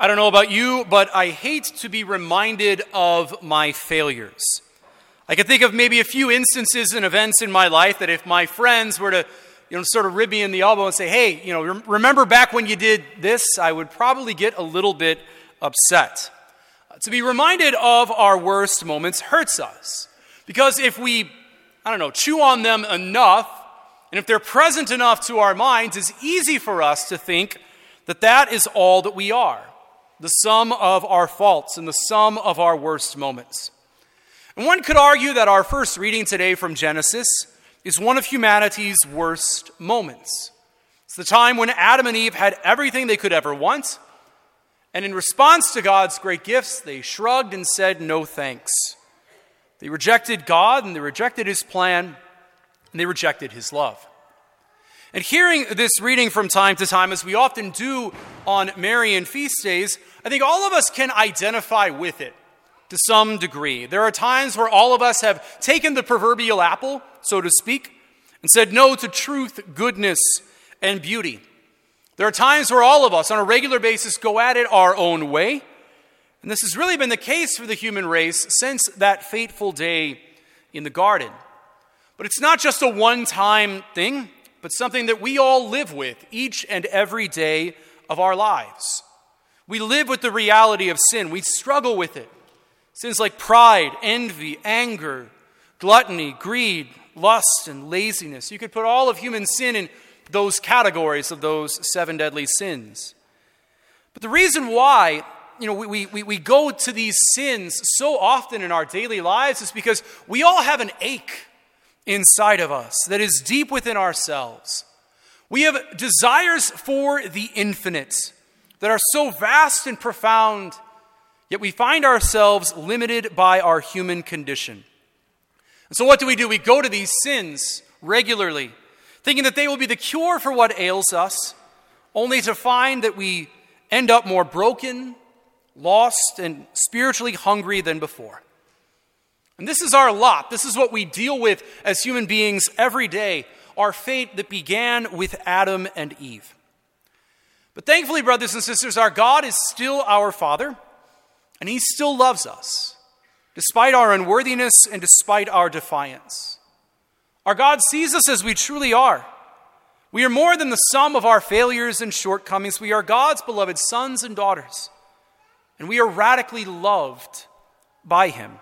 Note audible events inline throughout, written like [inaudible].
I don't know about you, but I hate to be reminded of my failures. I can think of maybe a few instances and events in my life that if my friends were to, you know, sort of rib me in the elbow and say, hey, you know, remember back when you did this, I would probably get a little bit upset. To be reminded of our worst moments hurts us. Because if we, I don't know, chew on them enough, and if they're present enough to our minds, it's easy for us to think that that is all that we are the sum of our faults and the sum of our worst moments. And one could argue that our first reading today from Genesis is one of humanity's worst moments. It's the time when Adam and Eve had everything they could ever want, and in response to God's great gifts, they shrugged and said, No thanks. They rejected God and they rejected His plan and they rejected His love. And hearing this reading from time to time, as we often do on Marian feast days, I think all of us can identify with it to some degree. There are times where all of us have taken the proverbial apple, so to speak, and said no to truth, goodness, and beauty. There are times where all of us, on a regular basis, go at it our own way. And this has really been the case for the human race since that fateful day in the garden. But it's not just a one time thing but something that we all live with each and every day of our lives. We live with the reality of sin, we struggle with it. Sins like pride, envy, anger, gluttony, greed, lust, and laziness. You could put all of human sin in those categories of those seven deadly sins. But the reason why you know, we, we, we go to these sins so often in our daily lives is because we all have an ache inside of us that is deep within ourselves. We have desires for the infinite that are so vast and profound, yet we find ourselves limited by our human condition. And so, what do we do? We go to these sins regularly, thinking that they will be the cure for what ails us, only to find that we end up more broken, lost, and spiritually hungry than before. And this is our lot. This is what we deal with as human beings every day, our fate that began with Adam and Eve. But thankfully, brothers and sisters, our God is still our Father, and He still loves us, despite our unworthiness and despite our defiance. Our God sees us as we truly are. We are more than the sum of our failures and shortcomings. We are God's beloved sons and daughters, and we are radically loved by Him.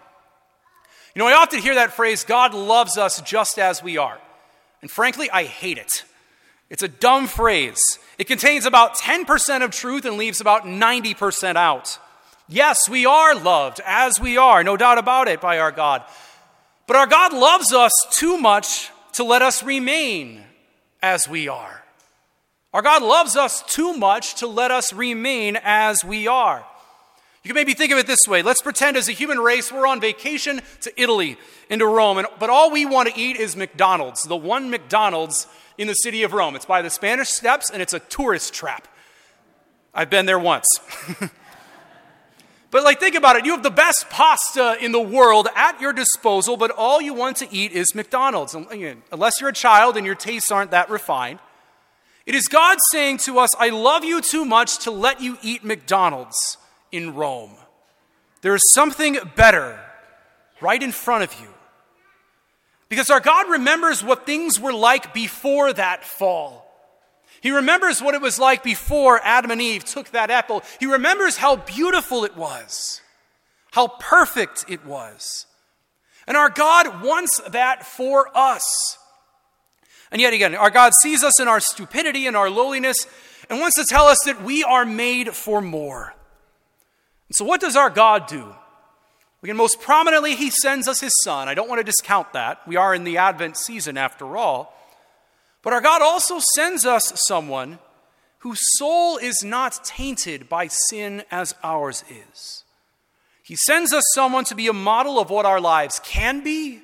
You know, I often hear that phrase, God loves us just as we are. And frankly, I hate it. It's a dumb phrase. It contains about 10% of truth and leaves about 90% out. Yes, we are loved as we are, no doubt about it, by our God. But our God loves us too much to let us remain as we are. Our God loves us too much to let us remain as we are. You can maybe think of it this way. Let's pretend as a human race we're on vacation to Italy, into Rome, and, but all we want to eat is McDonald's, the one McDonald's in the city of Rome. It's by the Spanish Steps, and it's a tourist trap. I've been there once. [laughs] but, like, think about it. You have the best pasta in the world at your disposal, but all you want to eat is McDonald's. Unless you're a child and your tastes aren't that refined. It is God saying to us, I love you too much to let you eat McDonald's in Rome. There is something better right in front of you. Because our God remembers what things were like before that fall. He remembers what it was like before Adam and Eve took that apple. He remembers how beautiful it was, how perfect it was. And our God wants that for us. And yet again, our God sees us in our stupidity and our lowliness and wants to tell us that we are made for more. So, what does our God do? Again, most prominently, He sends us His Son. I don't want to discount that. We are in the Advent season after all. But our God also sends us someone whose soul is not tainted by sin as ours is. He sends us someone to be a model of what our lives can be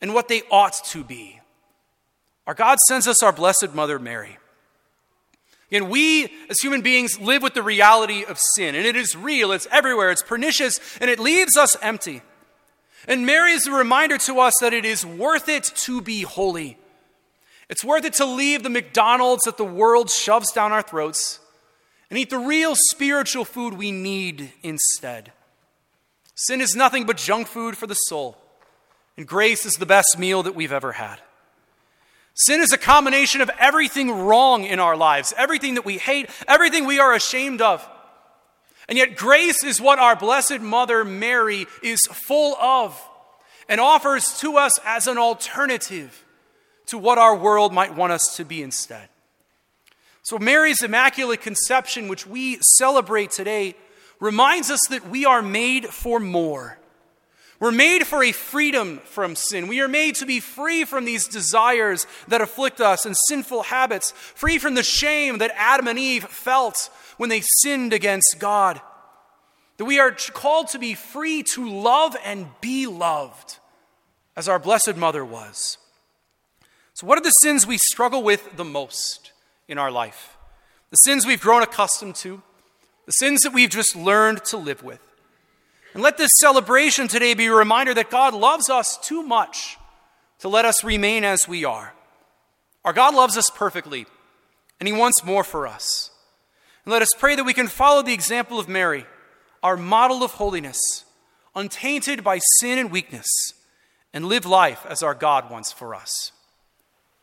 and what they ought to be. Our God sends us our Blessed Mother Mary. And we, as human beings, live with the reality of sin. And it is real, it's everywhere, it's pernicious, and it leaves us empty. And Mary is a reminder to us that it is worth it to be holy. It's worth it to leave the McDonald's that the world shoves down our throats and eat the real spiritual food we need instead. Sin is nothing but junk food for the soul, and grace is the best meal that we've ever had. Sin is a combination of everything wrong in our lives, everything that we hate, everything we are ashamed of. And yet, grace is what our Blessed Mother Mary is full of and offers to us as an alternative to what our world might want us to be instead. So, Mary's Immaculate Conception, which we celebrate today, reminds us that we are made for more. We're made for a freedom from sin. We are made to be free from these desires that afflict us and sinful habits, free from the shame that Adam and Eve felt when they sinned against God. That we are called to be free to love and be loved, as our Blessed Mother was. So, what are the sins we struggle with the most in our life? The sins we've grown accustomed to, the sins that we've just learned to live with. And let this celebration today be a reminder that God loves us too much to let us remain as we are. Our God loves us perfectly, and He wants more for us. And let us pray that we can follow the example of Mary, our model of holiness, untainted by sin and weakness, and live life as our God wants for us.